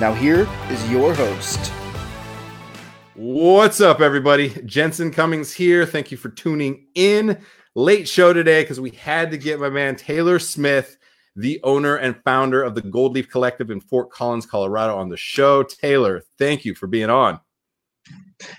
Now, here is your host. What's up, everybody? Jensen Cummings here. Thank you for tuning in. Late show today because we had to get my man Taylor Smith, the owner and founder of the Gold Leaf Collective in Fort Collins, Colorado, on the show. Taylor, thank you for being on.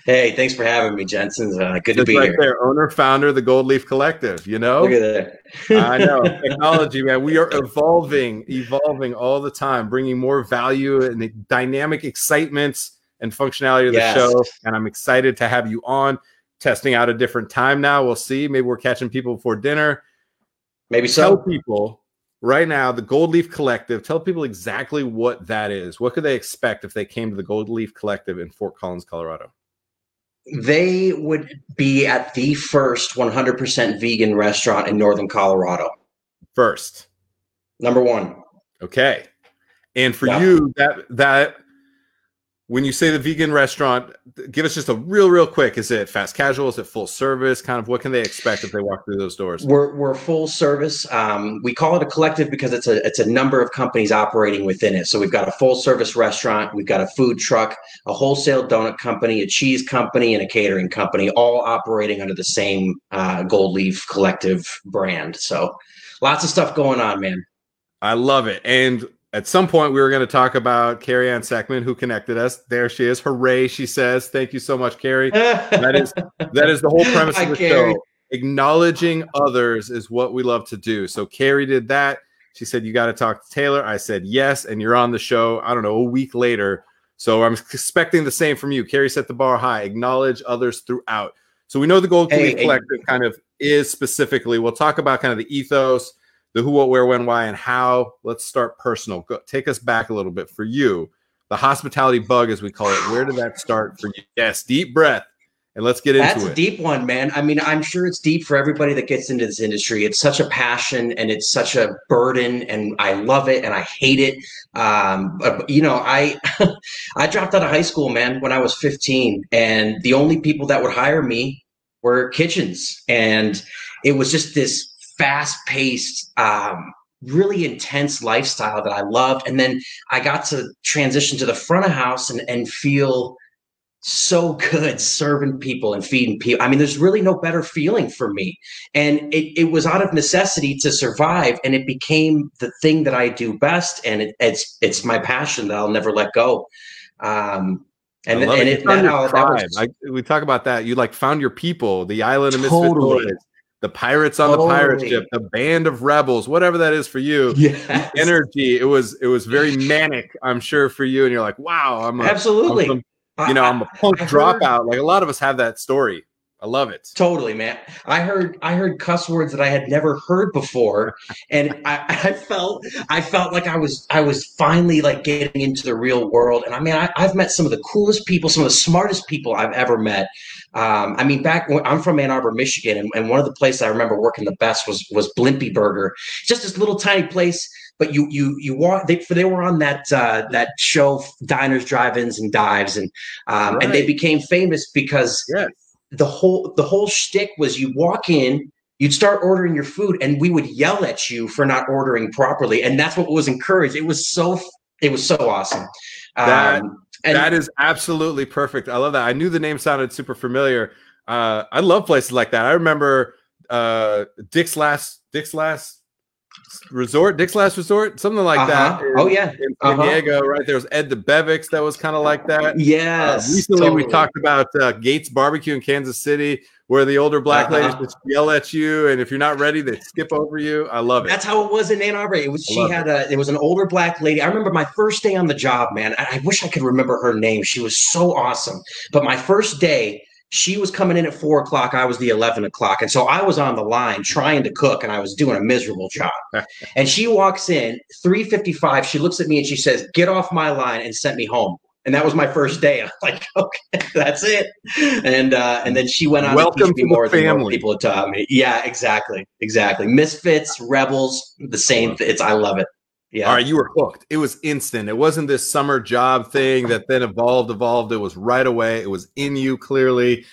Hey, thanks for having me, Jensen. Uh, good to be right here. There, owner, founder, of the Gold Leaf Collective. You know, look at that. I know technology, man. We are evolving, evolving all the time, bringing more value and dynamic excitements and functionality to yes. the show. And I'm excited to have you on, testing out a different time now. We'll see. Maybe we're catching people before dinner. Maybe so. Tell people right now the Gold Leaf Collective. Tell people exactly what that is. What could they expect if they came to the Gold Leaf Collective in Fort Collins, Colorado? They would be at the first 100% vegan restaurant in northern Colorado. First. Number 1. Okay. And for yeah. you that that when you say the vegan restaurant, give us just a real, real quick. Is it fast casual? Is it full service? Kind of what can they expect if they walk through those doors? We're, we're full service. Um, we call it a collective because it's a it's a number of companies operating within it. So we've got a full service restaurant, we've got a food truck, a wholesale donut company, a cheese company, and a catering company, all operating under the same uh, Gold Leaf Collective brand. So lots of stuff going on, man. I love it. And at some point we were going to talk about Carrie Ann Seckman, who connected us. There she is. Hooray! She says, "Thank you so much, Carrie." that is that is the whole premise of the Carrie. show. Acknowledging others is what we love to do. So Carrie did that. She said, "You got to talk to Taylor." I said, "Yes," and you're on the show. I don't know a week later. So I'm expecting the same from you. Carrie set the bar high. Acknowledge others throughout. So we know the Gold hey, hey. Collective kind of is specifically. We'll talk about kind of the ethos the who, what, where, when, why, and how. Let's start personal. Go, take us back a little bit for you. The hospitality bug, as we call it. Where did that start for you? Yes, deep breath, and let's get That's into it. That's a deep one, man. I mean, I'm sure it's deep for everybody that gets into this industry. It's such a passion and it's such a burden, and I love it and I hate it. Um, but you know, I I dropped out of high school, man, when I was 15, and the only people that would hire me were kitchens, and it was just this fast paced, um, really intense lifestyle that I loved. And then I got to transition to the front of house and, and feel so good serving people and feeding people. I mean, there's really no better feeling for me. And it, it was out of necessity to survive. And it became the thing that I do best. And it, it's, it's my passion that I'll never let go. Um, and, and it, it that, that was, I, we talk about that. You like found your people, the island of totally. Misfit the pirates on totally. the pirate oh. ship, the band of rebels, whatever that is for you. Yes. energy. It was it was very manic, I'm sure, for you. And you're like, wow, I'm a, absolutely. I'm some, you know, I, am a punk I dropout. Heard, like a lot of us have that story. I love it. Totally, man. I heard I heard cuss words that I had never heard before, and I, I felt I felt like I was I was finally like getting into the real world. And I mean, I, I've met some of the coolest people, some of the smartest people I've ever met. Um, I mean, back when I'm from Ann Arbor, Michigan, and, and one of the places I remember working the best was was Blimpy Burger. Just this little tiny place, but you you you walk. They they were on that uh, that show, Diners, Drive-ins, and Dives, and um, right. and they became famous because yes. the whole the whole shtick was you walk in. You'd start ordering your food, and we would yell at you for not ordering properly, and that's what was encouraged. It was so it was so awesome. That, um, and that is absolutely perfect. I love that. I knew the name sounded super familiar. Uh, I love places like that. I remember uh, Dick's last Dick's last resort, Dick's last resort, something like uh-huh. that. In, oh yeah, in San uh-huh. Diego, right? There was Ed Debevic's that was kind of like that. Yes. Uh, recently, totally. we talked about uh, Gates Barbecue in Kansas City, where the older black uh-huh. ladies just yell at you, and if you're not ready, they skip over you. I love it. That's how it was in Ann Arbor. It was she had it. a it was an older black lady. I remember my first day on the job, man. I, I wish I could remember her name. She was so awesome. But my first day she was coming in at four o'clock. I was the 11 o'clock. And so I was on the line trying to cook and I was doing a miserable job. and she walks in 355. She looks at me and she says, get off my line and sent me home. And that was my first day. I'm like, okay, that's it. And uh, and then she went on Welcome to teach me more than more people had taught me. Yeah, exactly, exactly. Misfits, rebels, the same. Th- it's I love it. Yeah. All right, you were hooked. It was instant. It wasn't this summer job thing that then evolved, evolved. It was right away. It was in you clearly.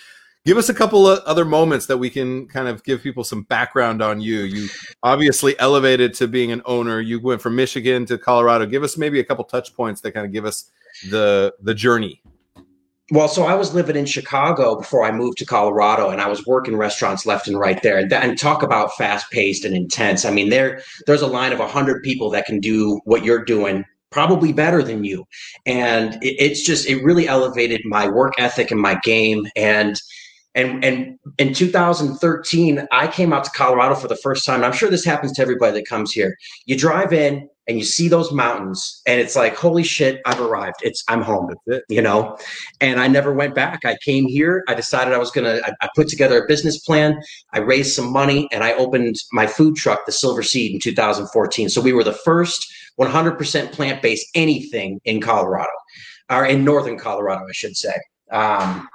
Give us a couple of other moments that we can kind of give people some background on you. You obviously elevated to being an owner. You went from Michigan to Colorado. Give us maybe a couple touch points that kind of give us the the journey. Well, so I was living in Chicago before I moved to Colorado, and I was working restaurants left and right there. And, and talk about fast paced and intense. I mean, there there's a line of hundred people that can do what you're doing probably better than you and it, it's just it really elevated my work ethic and my game and and and in 2013 i came out to colorado for the first time i'm sure this happens to everybody that comes here you drive in and you see those mountains and it's like holy shit i've arrived. It's i'm home it. you know? And i never went back. I came here. I decided i was gonna I, I, put together a business plan. I raised some money and i opened my food truck the silver seed in 2014 so we were the first 100% plant-based anything in colorado or in northern colorado i should say. Um,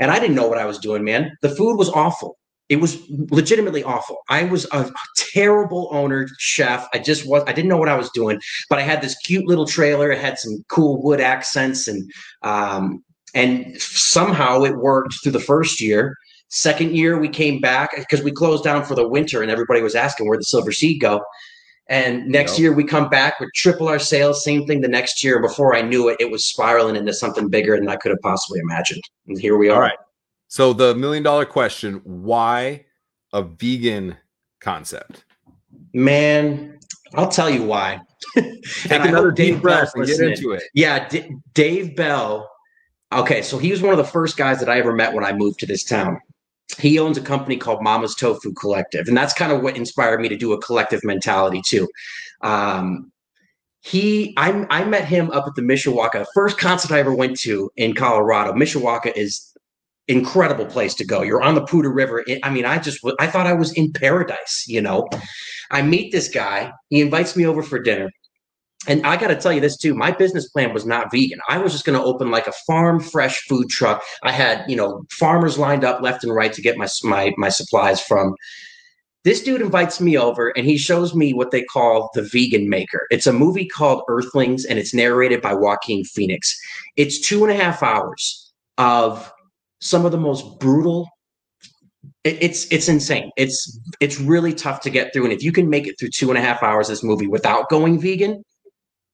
and i didn't know what i was doing man. The food was awful it was legitimately awful. I was a terrible owner, chef. I just was, I didn't know what I was doing, but I had this cute little trailer. It had some cool wood accents and, um, and somehow it worked through the first year. Second year, we came back because we closed down for the winter and everybody was asking where the silver seed go. And next year we come back with triple our sales, same thing the next year. Before I knew it, it was spiraling into something bigger than I could have possibly imagined. And here we are. So the million dollar question: Why a vegan concept? Man, I'll tell you why. Take another deep breath and get into it. Yeah, D- Dave Bell. Okay, so he was one of the first guys that I ever met when I moved to this town. He owns a company called Mama's Tofu Collective, and that's kind of what inspired me to do a collective mentality too. Um, he, I, I met him up at the Mishawaka. First concert I ever went to in Colorado. Mishawaka is incredible place to go. You're on the Poudre River. I mean, I just I thought I was in paradise, you know. I meet this guy, he invites me over for dinner. And I got to tell you this too. My business plan was not vegan. I was just going to open like a farm fresh food truck. I had, you know, farmers lined up left and right to get my my my supplies from. This dude invites me over and he shows me what they call the vegan maker. It's a movie called Earthlings and it's narrated by Joaquin Phoenix. It's two and a half hours of some of the most brutal it's it's insane. It's it's really tough to get through. And if you can make it through two and a half hours this movie without going vegan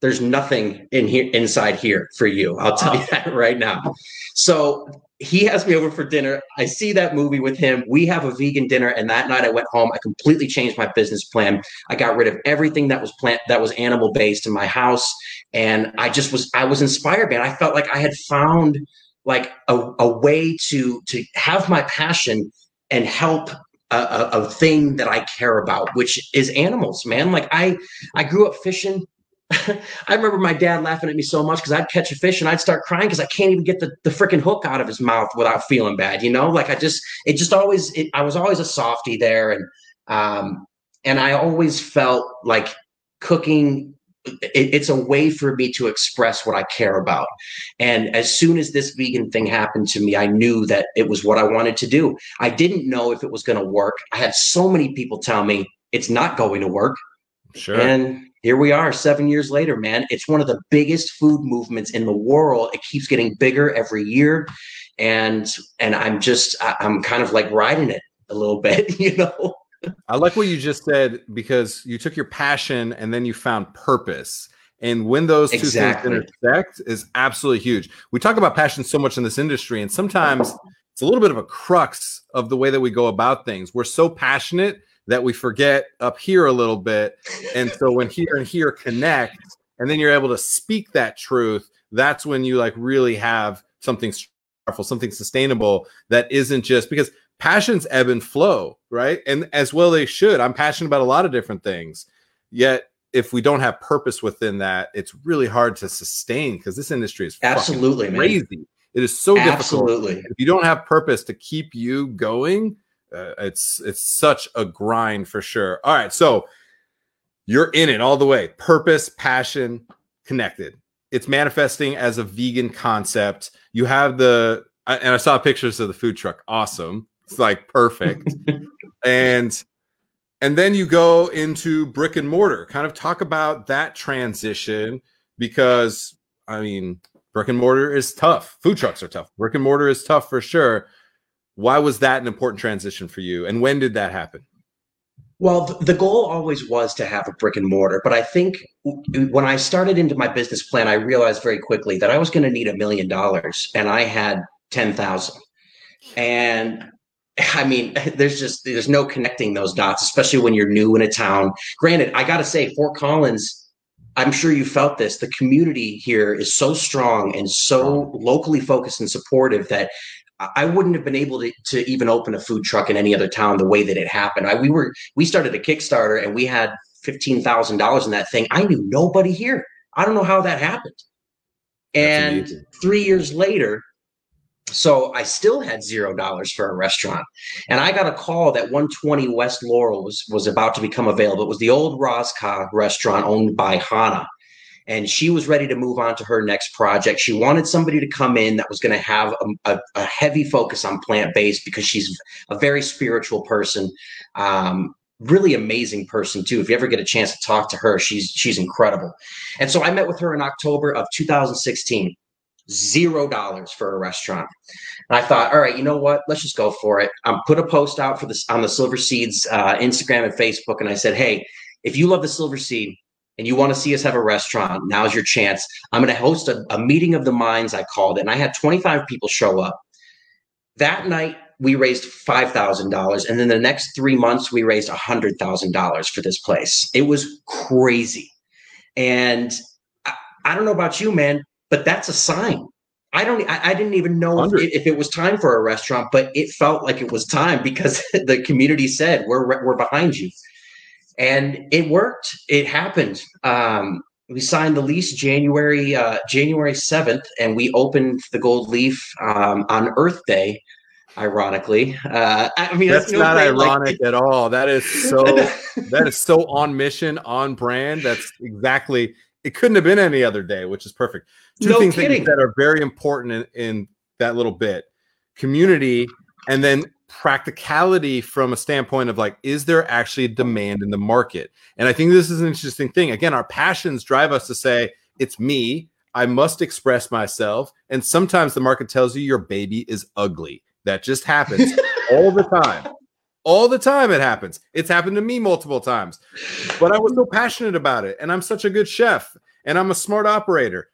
there's nothing in here inside here for you. I'll tell you oh. that right now. So he has me over for dinner. I see that movie with him. We have a vegan dinner. And that night i went home. I completely changed my business plan. I got rid of everything that was plant that was animal based in my house. And i just was i was inspired man. I felt like i had found like a, a way to to have my passion and help a, a, a, thing that I care about, which is animals, man. Like I I grew up fishing. I remember my dad laughing at me so much because I'd catch a fish and I'd start crying because I can't even get the, the freaking hook out of his mouth without feeling bad, you know? Like I just it just always it, I was always a softy there and um and I always felt like cooking it, it's a way for me to express what I care about. And as soon as this vegan thing happened to me, I knew that it was what I wanted to do. I didn't know if it was going to work. I had so many people tell me it's not going to work. Sure. And here we are seven years later, man. It's one of the biggest food movements in the world. It keeps getting bigger every year. And and I'm just I'm kind of like riding it a little bit, you know. I like what you just said because you took your passion and then you found purpose. And when those two exactly. things intersect is absolutely huge. We talk about passion so much in this industry, and sometimes it's a little bit of a crux of the way that we go about things. We're so passionate that we forget up here a little bit. And so when here and here connect, and then you're able to speak that truth, that's when you like really have something powerful, something sustainable that isn't just because passions ebb and flow, right? And as well they should. I'm passionate about a lot of different things. Yet if we don't have purpose within that, it's really hard to sustain because this industry is absolutely crazy. Man. It is so Absolutely. difficult. If you don't have purpose to keep you going, uh, it's it's such a grind for sure. All right, so you're in it all the way. Purpose, passion, connected. It's manifesting as a vegan concept. You have the and I saw pictures of the food truck. Awesome. It's like perfect. and and then you go into brick and mortar. Kind of talk about that transition because I mean, brick and mortar is tough. Food trucks are tough. Brick and mortar is tough for sure. Why was that an important transition for you? And when did that happen? Well, the goal always was to have a brick and mortar, but I think when I started into my business plan, I realized very quickly that I was going to need a million dollars, and I had ten thousand. And I mean, there's just there's no connecting those dots, especially when you're new in a town. Granted, I got to say, Fort Collins. I'm sure you felt this. The community here is so strong and so locally focused and supportive that I wouldn't have been able to, to even open a food truck in any other town the way that it happened. I, we were we started a Kickstarter and we had fifteen thousand dollars in that thing. I knew nobody here. I don't know how that happened. And three years later, so I still had zero dollars for a restaurant. And I got a call that 120 West Laurel was, was about to become available. It was the old Rozka restaurant owned by Hana. And she was ready to move on to her next project. She wanted somebody to come in that was going to have a, a, a, heavy focus on plant based because she's a very spiritual person. Um, really amazing person too. If you ever get a chance to talk to her, she's she's incredible. And so I met with her in October of 2016 zero dollars for a restaurant. And I thought, all right, you know what? Let's just go for it. I put a post out for this on the Silver Seeds uh, Instagram and Facebook, and I said, hey, if you love the Silver Seed and you want to see us have a restaurant, now's your chance. I'm going to host a, a meeting of the minds. I called it, and I had 25 people show up. That night, we raised five thousand dollars, and then the next three months, we raised a hundred thousand dollars for this place. It was crazy, and I, I don't know about you, man but that's a sign. I don't. I, I didn't even know if, if, it was time for a restaurant, but it felt like it was time because the community said we're we're behind you, and it worked. It happened. Um, we signed the lease January uh, January seventh, and we opened the Gold Leaf um, on Earth Day. Ironically, uh, I mean that's, that's not ironic like, at all. That is so that is so on mission, on brand. That's exactly. It couldn't have been any other day, which is perfect. Two no things kidding. that are very important in, in that little bit. Community and then practicality from a standpoint of like is there actually a demand in the market? And i think this is an interesting thing. Again our passions drive us to say it's me. I must express myself. And sometimes the market tells you your baby is ugly. That just happens all the time all the time it happens it's happened to me multiple times but i was so passionate about it and i'm such a good chef and i'm a smart operator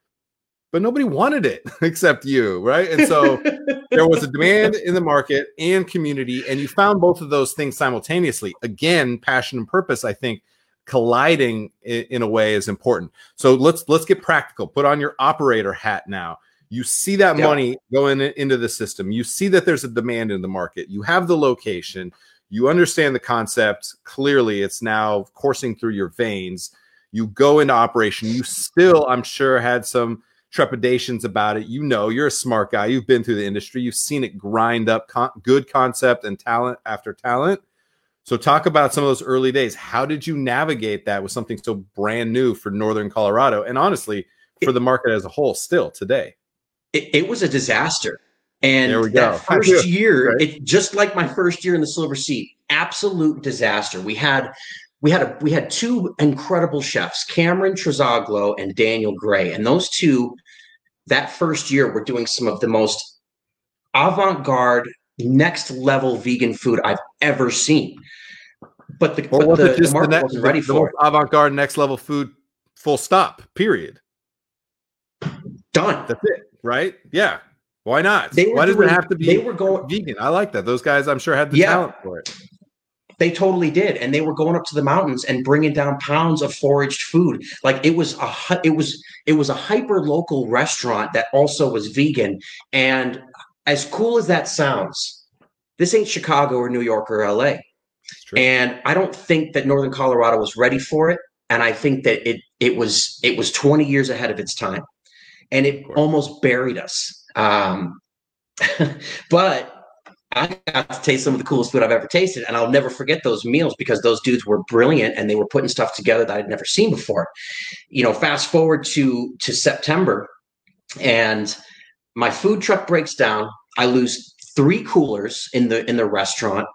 but nobody wanted it except you, right? And so there was a demand in the market and community, and you found both of those things simultaneously. Again, passion and purpose, I think, colliding in, a way is important. So let's let's get practical. Put on your operator hat now. You see that yep. money going into the system. You see that there's a demand in the market. You have the location. You understand the concept clearly. It's now coursing through your veins. You go into operation. You still, I'm sure, had some trepidations about it. You know, you're a smart guy. You've been through the industry. You've seen it grind up con- good concept and talent after talent. So, talk about some of those early days. How did you navigate that with something so brand new for Northern Colorado, and honestly, for the market as a whole, still today? It, it was a disaster. And there we go. that first year, right? it just like my first year in the Silver Seed, absolute disaster. We had we had a we had two incredible chefs, Cameron Trizoglo and Daniel Gray, and those two that first year were doing some of the most avant-garde, next level vegan food I've ever seen. But the, but the, the market the wasn't ready the, for avant-garde, next level food. Full stop. Period. Done. That's it. Right? Yeah. Why not? Why does it have to be they were going vegan? I like that. Those guys, I'm sure, had the yeah. talent for it. They totally did, and they were going up to the mountains and bringing down pounds of foraged food. Like it was a it was it was a hyper local restaurant that also was vegan. And as cool as that sounds, this ain't Chicago or New York or LA. And I don't think that Northern Colorado was ready for it. And I think that it it was it was 20 years ahead of its time, and it almost buried us. Um, but I got to taste some of the coolest food I've ever tasted, and I'll never forget those meals because those dudes were brilliant and they were putting stuff together that I'd never seen before. You know, fast forward to to September, and my food truck breaks down. I lose three coolers in the in the restaurant.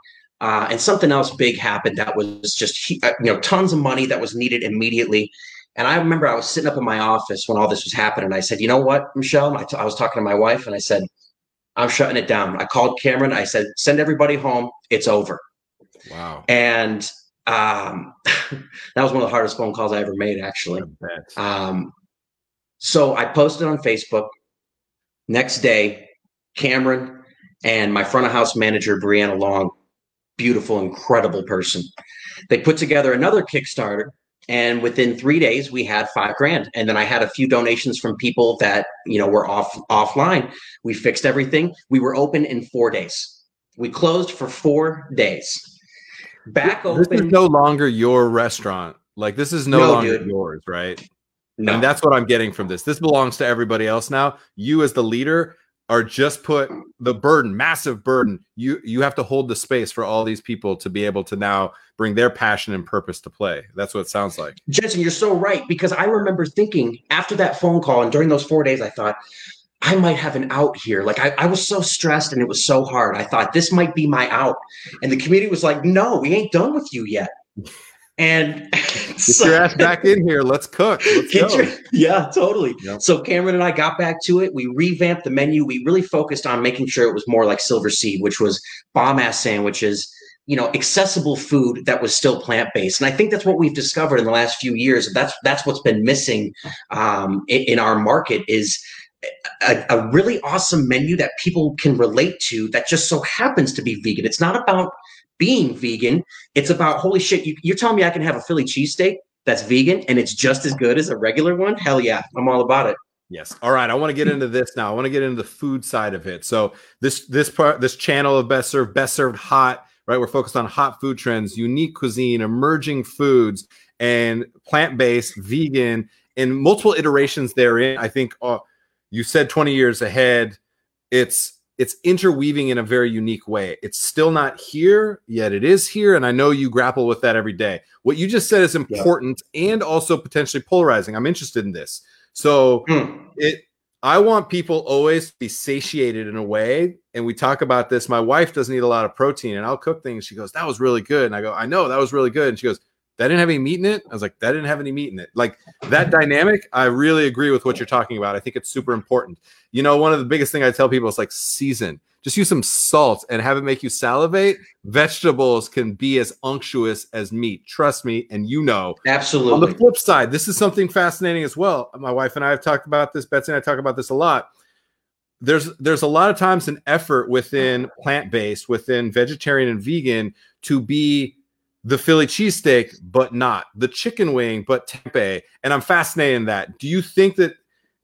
Uh, and something else big happened that was just uh, you know tons of money that was needed immediately and i remember i was sitting up in my office when all this was happening. I said you know what michelle? I, t- I was talking to my wife and i said i'm shutting it down. I called cameron. I said send everybody home. It's over. Wow. And um, that was one of the hardest phone calls i ever made actually. Um, so i posted on facebook. Next day cameron and my front of house manager brianna long beautiful, incredible person. They put together another Kickstarter, and within three days, we had five grand. And then I had a few donations from people that you know were off offline. We fixed everything. We were open in four days. We closed for four days. Back this open. This is no longer your restaurant. Like this is no, no longer dude. yours, right? No. And that's what I'm getting from this. This belongs to everybody else now. You as the leader are just put the burden, massive burden. You you have to hold the space for all these people to be able to now bring their passion and purpose to play. That's what it sounds like. Jensen, you're so right because I remember thinking after that phone call and during those four days, I thought I might have an out here. Like I, I was so stressed and it was so hard. I thought this might be my out, and the community was like, "No, we ain't done with you yet." And get so, your ass back in here. Let's cook. Let's your, yeah, totally. Yep. So Cameron and I got back to it. We revamped the menu. We really focused on making sure it was more like Silver Seed, which was bomb ass sandwiches, you know, accessible food that was still plant based. And I think that's what we've discovered in the last few years. That's that's what's been missing um, in, in our market is a, a, really awesome menu that people can relate to that just so happens to be vegan. It's not about being vegan. It's about holy shit. You, you're telling me I can have a Philly cheesesteak that's vegan and it's just as good as a regular one? Hell yeah, I'm all about it. Yes. All right. I want to get into this now. I want to get into the food side of it. So this this part this channel of best served best served hot right. We're focused on hot food trends, unique cuisine, emerging foods, and plant based, vegan, and multiple iterations therein. I think uh, you said 20 years ahead. It's it's interweaving in a very unique way. It's still not here, yet it is here. And I know you grapple with that every day. What you just said is important yeah. and also potentially polarizing. I'm interested in this. So mm. it I want people always to be satiated in a way. And we talk about this. My wife doesn't eat a lot of protein, and I'll cook things. She goes, That was really good. And I go, I know that was really good. And she goes, that didn't have any meat in it. I was like, that didn't have any meat in it. Like that dynamic, I really agree with what you're talking about. I think it's super important. You know, one of the biggest thing I tell people is like season. Just use some salt and have it make you salivate. Vegetables can be as unctuous as meat. Trust me, and you know. Absolutely. On the flip side, this is something fascinating as well. My wife and I have talked about this. Betsy and I talk about this a lot there's there's a lot of times an effort within plant-based within vegetarian and vegan to be the Philly cheesesteak, but not the chicken wing, but tempeh. And I'm fascinated in that. Do you think that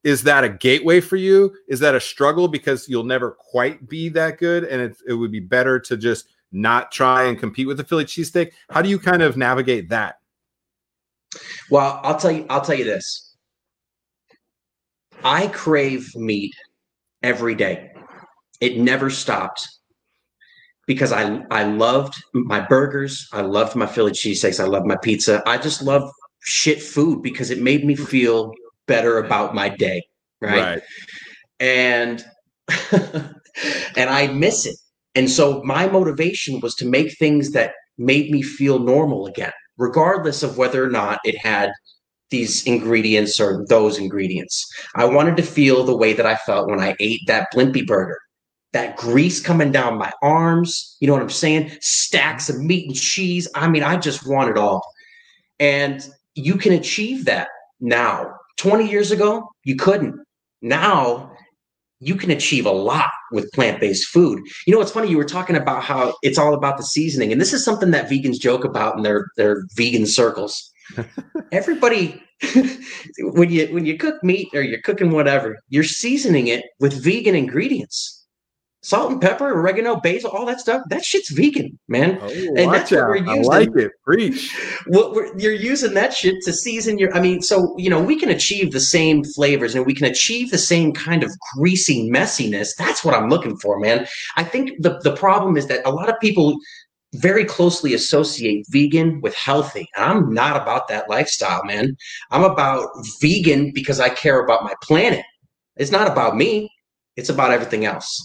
is that a gateway for you? Is that a struggle because you'll never quite be that good, and it, it would be better to just not try and compete with the Philly cheesesteak? How do you kind of navigate that? Well, I'll tell you. I'll tell you this. I crave meat every day. It never stopped because I I loved my burgers, I loved my Philly cheesesteaks, I loved my pizza. I just love shit food because it made me feel better about my day, right? right. And and I miss it. And so my motivation was to make things that made me feel normal again, regardless of whether or not it had these ingredients or those ingredients. I wanted to feel the way that I felt when I ate that Blimpy burger that grease coming down my arms. You know what I'm saying? Stacks of meat and cheese. I mean, I just want it all. And you can achieve that now. 20 years ago, you couldn't. Now, you can achieve a lot with plant-based food. You know, it's funny you were talking about how it's all about the seasoning, and this is something that vegans joke about in their their vegan circles. Everybody, when you when you cook meat or you're cooking whatever, you're seasoning it with vegan ingredients salt and pepper, oregano, basil, all that stuff. That shit's vegan, man. Oh, and that's what we're using. I like it. Preach. What you're using that shit to season your. I mean, so you know, we can achieve the same flavors and we can achieve the same kind of greasy messiness. That's what I'm looking for, man. I think the the problem is that a lot of people very closely associate vegan with healthy. And I'm not about that lifestyle, man. I'm about vegan because I care about my planet. It's not about me. It's about everything else.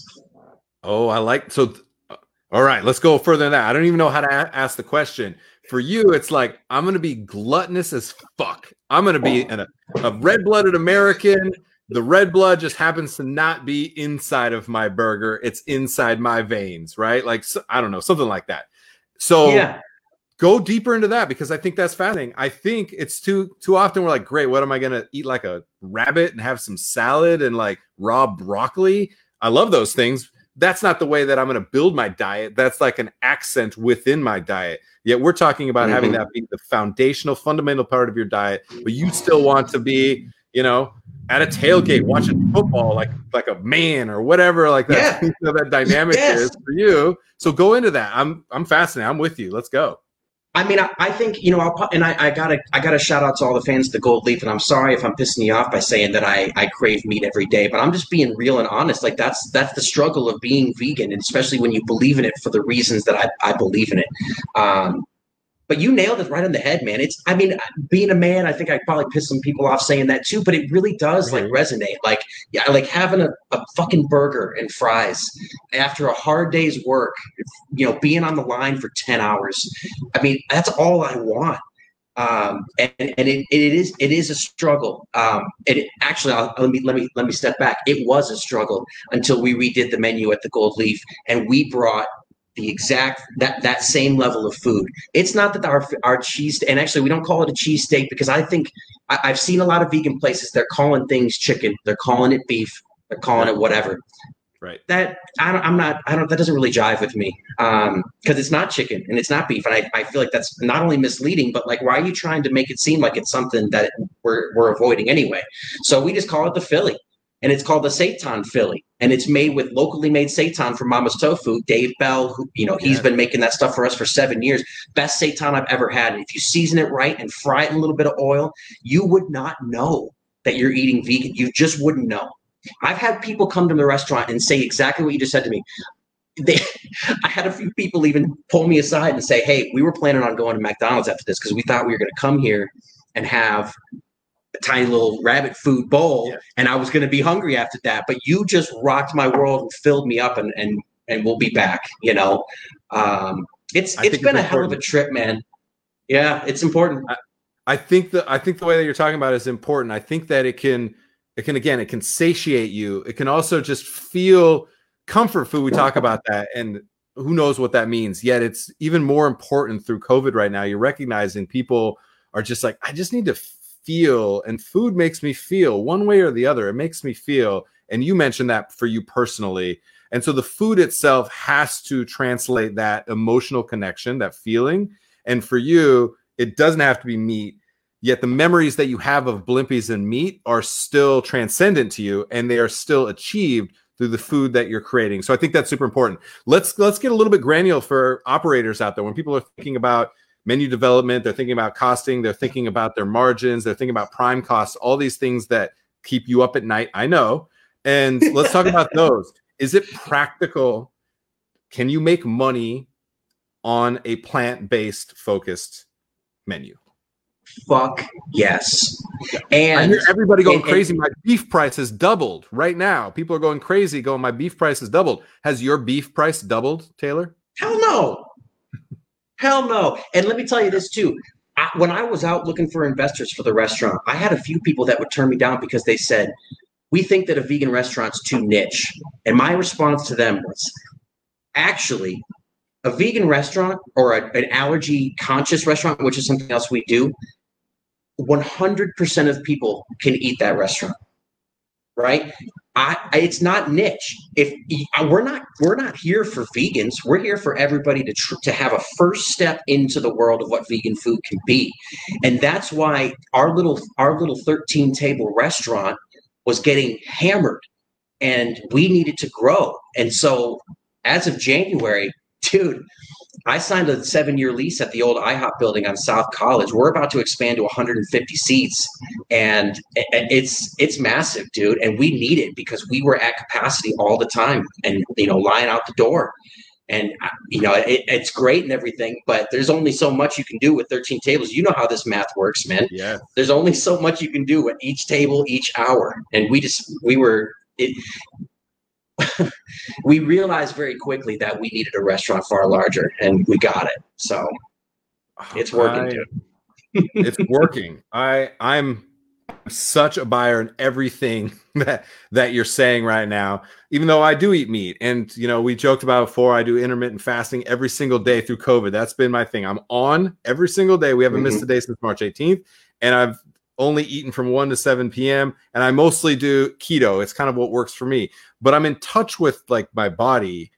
Oh, I like so. Uh, all right, let's go further than that. I don't even know how to a- ask the question. For you, it's like I'm going to be gluttonous as fuck. I'm going to be an, a red-blooded American. The red blood just happens to not be inside of my burger; it's inside my veins, right? Like I don't know, something like that. So yeah. go deeper into that because I think that's fascinating. I think it's too too often we're like, great, what am I going to eat like a rabbit and have some salad and like raw broccoli? I love those things that's not the way that I'm going to build my diet. That's like an accent within my diet. Yet we're talking about mm-hmm. having that be the foundational, fundamental part of your diet, but you still want to be, you know, at a tailgate watching football like like a man or whatever like that. Yeah. that dynamic yes. is for you. So go into that. I'm I'm fascinated. I'm with you. Let's go. I mean, I, I, think you know, I'll, and I, I, gotta, I gotta shout out to all the fans of the Gold Leaf, and I'm sorry if I'm pissing you off by saying that I, I crave meat every day, but I'm just being real and honest. Like that's that's the struggle of being vegan, and especially when you believe in it for the reasons that I, I believe in it. Um, but you nailed it right on the head, man. It's, I mean, being a man, I think I probably pissed some people off saying that too, but it really does like resonate. Like, yeah, like having a, a fucking burger and fries after a hard day's work, you know, being on the line for 10 hours. I mean, that's all I want. Um, and, and it, it is it is a struggle. Um, it actually I'll, let me let me let me step back. It was a struggle until we redid the menu at the Gold Leaf and we brought the exact that that same level of food. It's not that our our cheese and actually we don't call it a cheese steak because I think I, have seen a lot of vegan places they're calling things chicken, they're calling it beef, they're calling it whatever. Right. That I don't, I'm not. I don't. That doesn't really jive with me because um, it's not chicken and it's not beef, and I, I feel like that's not only misleading, but like why are you trying to make it seem like it's something that we're we're avoiding anyway? So we just call it the Philly and it's called the Seitan Philly, and it's made with locally made seitan from Mama's Tofu. Dave Bell, who you know, he's yeah. been making that stuff for us for seven years. Best seitan I've ever had. And if you season it right and fry it in a little bit of oil, you would not know that you're eating vegan. You just wouldn't know. I've had people come to the restaurant and say exactly what you just said to me. They, I had a few people even pull me aside and say, "Hey, we were planning on going to McDonald's after this because we thought we were going to come here and have tiny little rabbit food bowl yeah. and I was going to be hungry after that. But you just rocked my world and filled me up and, and, and we'll be back, you know? Um, it's, it's been it's a hell of a trip, man. Yeah, it's important. I, I think the, I think the way that you're talking about is important. I think that it can, it can, again, it can satiate you. It can also just feel comfort food. We talk about that and who knows what that means yet it's even more important through COVID right now. You're recognizing people are just like, I just need to feel and food makes me feel one way or the other. It makes me feel and you mentioned that for you personally. And so the food itself has to translate that emotional connection that feeling. And for you it doesn't have to be meat yet the memories that you have of Blimpys and meat are still transcendent to you and they are still achieved through the food that you're creating. So i think that's super important. Let's let's get a little bit granular for operators out there. When people are thinking about menu development, they're thinking about costing, they're thinking about their margins, they're thinking about prime costs, all these things that keep you up at night. I know. And let's talk about those. Is it practical? Can you make money on a plant based focused menu? Fuck yes. And I hear everybody going and, crazy. my beef price has doubled right now. People are going crazy, going, My beef price has doubled. Has your beef price doubled, Taylor? Hell no. Hell no. And let me tell you this too. I, when I was out looking for investors for the restaurant, I had a few people that would turn me down because they said, We think that a vegan restaurant's too niche. And my response to them was, Actually, a vegan restaurant or a, an allergy conscious restaurant, which is something else we do, 100% of people can eat that restaurant right? I, it's not niche. If uh, we're not we're not here for vegans, we're here for everybody to tr- to have a first step into the world of what vegan food can be, and that's why our little our little thirteen table restaurant was getting hammered, and we needed to grow. And so as of January, dude, I signed a seven year lease at the old IHOP building on South College. We're about to expand to 150 seats, and it's it's massive, dude. And we need it because we were at capacity all the time, and you know, lying out the door. And uh, you know, it, it's great and everything, but there's only so much you can do with 13 tables. You know how this math works, man. Yeah. There's only so much you can do at each table each hour, and we just we were it, we realized very quickly that we needed a restaurant far larger, and we got it. So it's working. I, it's working. I I'm such a buyer in everything that that you're saying right now. Even though I do eat meat, and you know we joked about before, I do intermittent fasting every single day through COVID. That's been my thing. I'm on every single day. We haven't mm-hmm. missed a day since March 18th, and I've only eaten from 1 to 7 p.m. and I mostly do keto. It's kind of what works for me. But I'm in touch with like my body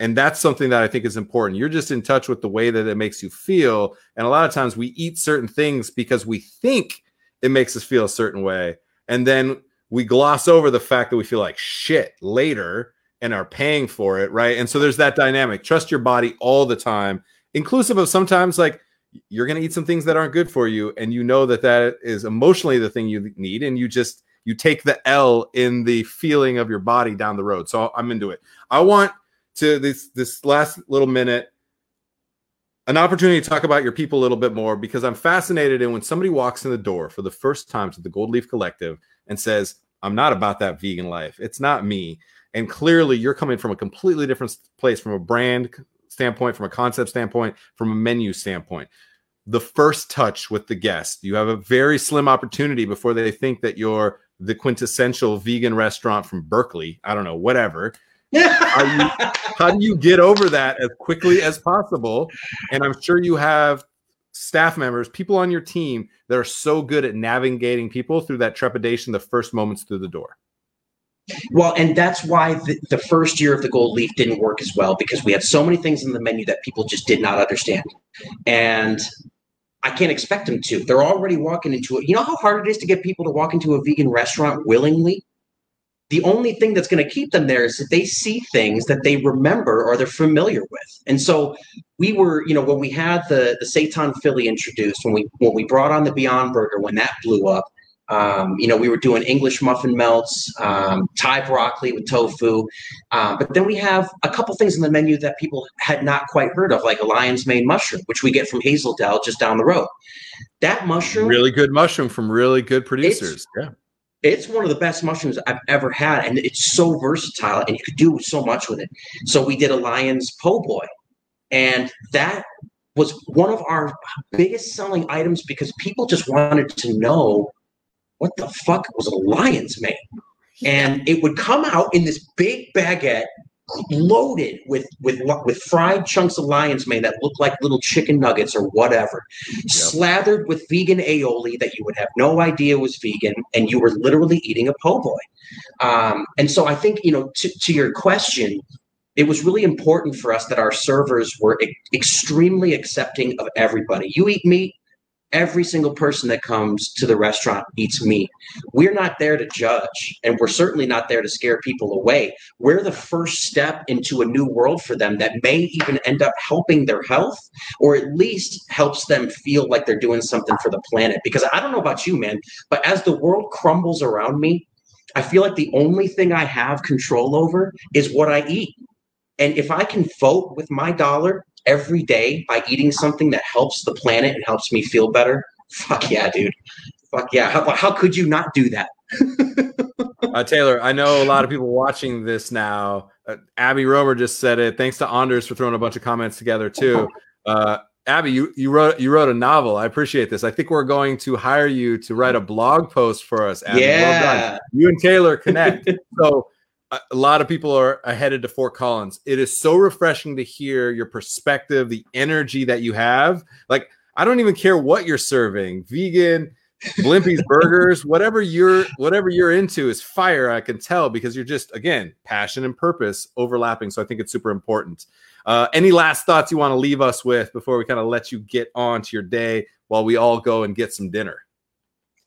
and that's something that I think is important. You're just in touch with the way that it makes you feel. And a lot of times we eat certain things because we think it makes us feel a certain way. And then we gloss over the fact that we feel like shit later and are paying for it. Right. And so there's that dynamic. Trust your body all the time, inclusive of sometimes like you're going to eat some things that aren't good for you and you know that that is emotionally the thing you need and you just you take the L in the feeling of your body down the road. So I'm into it. I want to this this last little minute an opportunity to talk about your people a little bit more because I'm fascinated in when somebody walks in the door for the first time to the Gold Leaf Collective and says, "I'm not about that vegan life. It's not me." And clearly you're coming from a completely different place from a brand standpoint, from a concept standpoint, from a menu standpoint. The first touch with the guest, you have a very slim opportunity before they think that you're the quintessential vegan restaurant from Berkeley. I don't know, whatever. how, you, how do you get over that as quickly as possible? And I'm sure you have staff members, people on your team that are so good at navigating people through that trepidation the first moments through the door. Well, and that's why the, the, first year of the Gold Leaf didn't work as well because we had so many things in the menu that people just did not understand. And I can't expect them to. They're already walking into it. You know how hard it is to get people to walk into a vegan restaurant willingly? The only thing that's going to keep them there is that they see things that they remember or they're familiar with. And so we were, you know, when we had the the Seitan Philly introduced, when we when we brought on the Beyond Burger, when that blew up, um, you know, we were doing English muffin melts, um, Thai broccoli with tofu. Um, but then we have a couple things in the menu that people had not quite heard of, like a lion's mane mushroom, which we get from Hazel Dell just down the road. That mushroom. Really good mushroom from really good producers. yeah. It's one of the best mushrooms I've ever had. And it's so versatile and you could do so much with it. So we did a lion's po' boy. And that was one of our biggest selling items because people just wanted to know what the fuck was a lion's mane? And it would come out in this big baguette loaded with with with fried chunks of lion's mane that looked like little chicken nuggets or whatever, yep. slathered with vegan aioli that you would have no idea was vegan, and you were literally eating a po' boy. Um, and so I think you know to, to your question, it was really important for us that our servers were e- extremely accepting of everybody. You eat meat, every single person that comes to the restaurant eats meat. We're not there to judge, and we're certainly not there to scare people away. We're the first step into a new world for them that may even end up helping their health or at least helps them feel like they're doing something for the planet. Because I don't know about you, man, but as the world crumbles around me, I feel like the only thing I have control over is what I eat. And if I can vote with my dollar every day by eating something that helps the planet and helps me feel better, fuck yeah, dude. Fuck yeah. How, how could you not do that? uh, Taylor, I know a lot of people watching this now. Uh, Abby Romer just said it. Thanks to Anders for throwing a bunch of comments together too. Uh, Abby, you, you wrote you wrote a novel. I appreciate this. I think we're going to hire you to write a blog post for us. Abby. Yeah, well you and Taylor connect. so a lot of people are headed to Fort Collins. It is so refreshing to hear your perspective, the energy that you have. Like, I don't even care what you're serving, vegan, Blimpy's burgers, whatever you're whatever you're into is fire. I can tell because you're just again passion and purpose overlapping. So I think it's super important. Uh, any last thoughts you want to leave us with before we kind of let you get on to your day while we all go and get some dinner?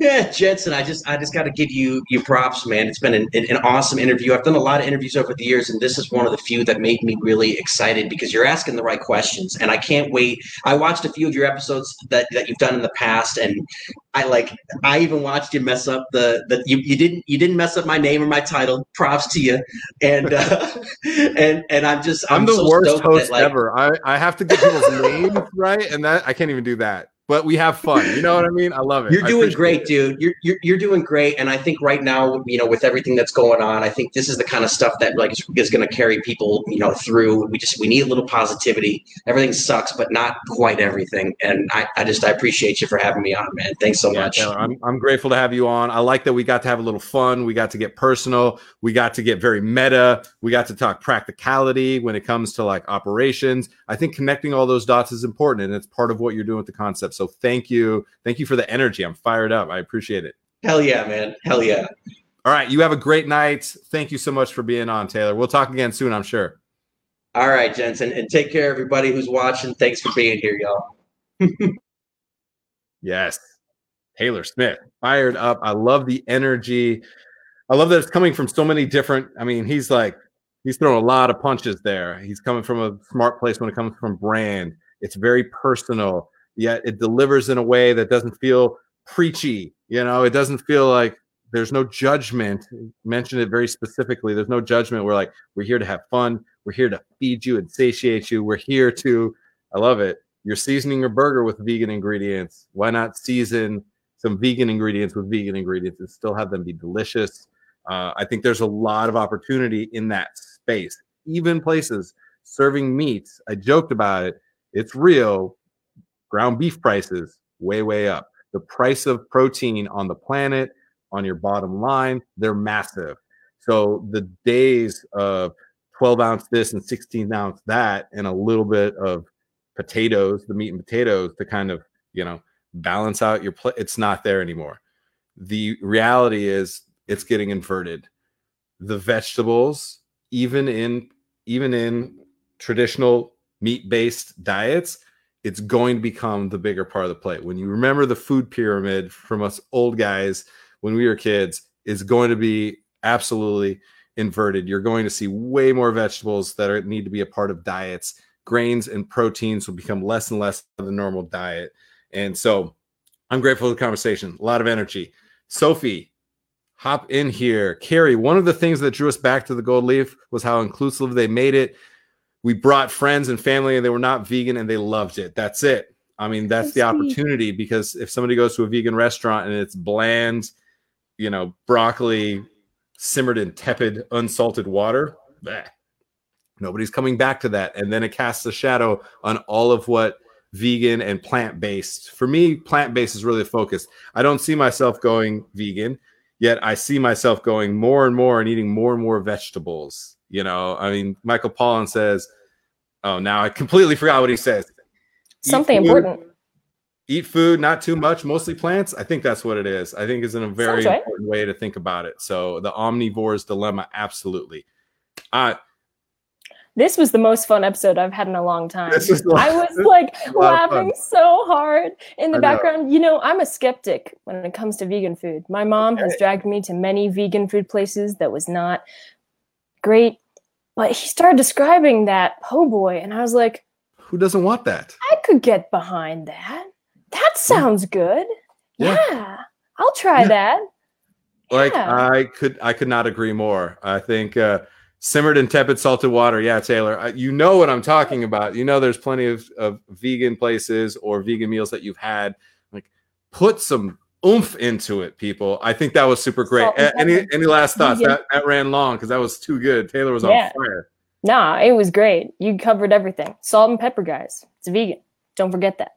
Yeah, Jensen, I just I just got to give you you props, man. It's been an, an, awesome interview. I've done a lot of interviews over the years, and this is one of the few that made me really excited because you're asking the right questions, and I can't wait. I watched a few of your episodes that, that you've done in the past, and I like I even watched you mess up the the you, you didn't you didn't mess up my name or my title. Props to you, and uh, and and I'm just I'm, I'm the so worst host that, like, ever. I I have to get people's names right, and that I can't even do that but we have fun. You know what I mean? I love it. You're doing great, it. dude. You're, you're you're doing great, and I think right now, you know, with everything that's going on, I think this is the kind of stuff that like is, is going to carry people, you know, through. We just we need a little positivity. Everything sucks, but not quite everything. And I, I just I appreciate you for having me on, man. Thanks so yeah, much. Taylor, I'm I'm grateful to have you on. I like that we got to have a little fun. We got to get personal. We got to get very meta. We got to talk practicality when it comes to like operations. I think connecting all those dots is important, and it's part of what you're doing with the concept. So thank you. Thank you for the energy. I'm fired up. I appreciate it. Hell yeah, man. Hell yeah. All right. You have a great night. Thank you so much for being on, Taylor. We'll talk again soon, I'm sure. All right, Jensen. And take care, everybody who's watching. Thanks for being here, y'all. yes. Taylor Smith, fired up. I love the energy. I love that it's coming from so many different. I mean, he's like, he's throwing a lot of punches there. He's coming from a smart place when it comes from brand. It's very personal yet it delivers in a way that doesn't feel preachy. You know, it doesn't feel like there's no judgment. Mention it very specifically. There's no judgment. We're like, we're here to have fun. We're here to feed you and satiate you. We're here to, I love it. You're seasoning your burger with vegan ingredients. Why not season some vegan ingredients with vegan ingredients and still have them be delicious? Uh, I think there's a lot of opportunity in that space. Even places serving meats, I joked about it. It's real, ground beef prices way, way up. The price of protein on the planet, on your bottom line, they're massive. So the days of 12 ounce this and 16 ounce that, and a little bit of potatoes, the meat and potatoes to kind of, you know, balance out your plate, it's not there anymore. The reality is it's getting inverted. The vegetables, even in even in traditional meat-based diets, it's going to become the bigger part of the plate. When you remember the food pyramid from us old guys when we were kids, is going to be absolutely inverted. You're going to see way more vegetables that are, need to be a part of diets. Grains and proteins will become less and less of the normal diet. And so I'm grateful for the conversation. A lot of energy. Sophie, hop in here. Carrie, one of the things that drew us back to the gold leaf was how inclusive they made it we brought friends and family and they were not vegan and they loved it. That's it. I mean, that's, that's the opportunity because if somebody goes to a vegan restaurant and it's bland, you know, broccoli simmered in tepid, unsalted water, bleh, nobody's coming back to that. And then it casts a shadow on all of what vegan and plant based. For me, plant based is really the focus. I don't see myself going vegan, yet I see myself going more and more and eating more and more vegetables you know, I mean, Michael Pollan says, "Oh, now I completely forgot what he says." Something food, important. Eat food, not too much, mostly plants. I think that's what it is. I think is in a very right. important way to think about it. So the omnivore's dilemma, absolutely. Uh, this was the most fun episode I've had in a long time. I was like laughing so hard in the I background. Know. You know, I'm a skeptic when it comes to vegan food. My mom has dragged me to many vegan food places that was not great but he started describing that po' boy, and I was like, Who doesn't want that? I could get behind that. That sounds good. Yeah. yeah. I'll try yeah. that. Like yeah. I could I could not agree more. I think uh simmered in tepid salted water. Yeah, Taylor, I, you know what I'm talking about. You know there's plenty of, of vegan places or vegan meals that you've had. Like put some oomph into it, people. I think that was super great. any any last thoughts? That, that ran long because that was too good. Taylor was yeah. on fire. Nah, it was great. You covered everything. Salt and pepper, guys. It's vegan. Don't forget that.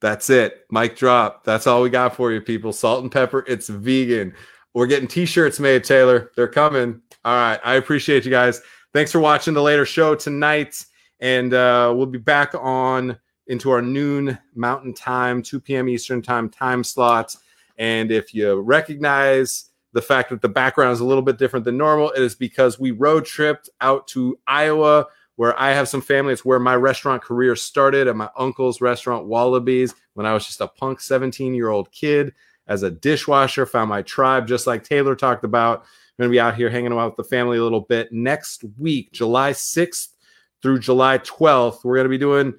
That's it. Mic drop. That's all we got for you, people. Salt and pepper. It's vegan. We're getting t-shirts made, Taylor. They're coming. All right. I appreciate you guys. Thanks for watching the later show tonight. And uh, we'll be back on into our noon mountain time, 2 p.m. Eastern time time slots and if you recognize the fact that the background is a little bit different than normal, it is because we road tripped out to Iowa, where I have some family. It's where my restaurant career started at my uncle's restaurant, Wallabies, when I was just a punk 17 year old kid. as a dishwasher. Found my tribe, just like Taylor talked about. I'm going to be out here hanging out with the family a little bit. Next week, July 6th through July 12th, we're going to be doing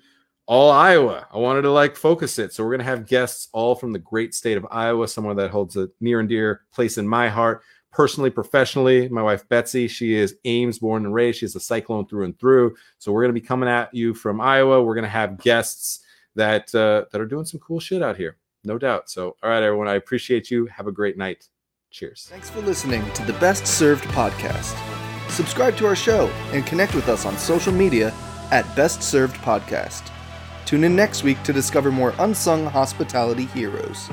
all Iowa. I wanted to like focus it. So we're going to have guests all from the great state of Iowa, someone that holds a near and dear place in my heart, personally, professionally. My wife, Betsy, she is Ames born and raised. She's a cyclone through and through. So we're going to be coming at you from Iowa. We're going to have guests that, uh, that are doing some cool shit out here. No doubt. So, all right, everyone, I appreciate you. Have a great night. Cheers. Thanks for listening to the Best Served podcast. Subscribe to our show and connect with us on social media at Best Served Podcast. Tune in next week to discover more unsung hospitality heroes.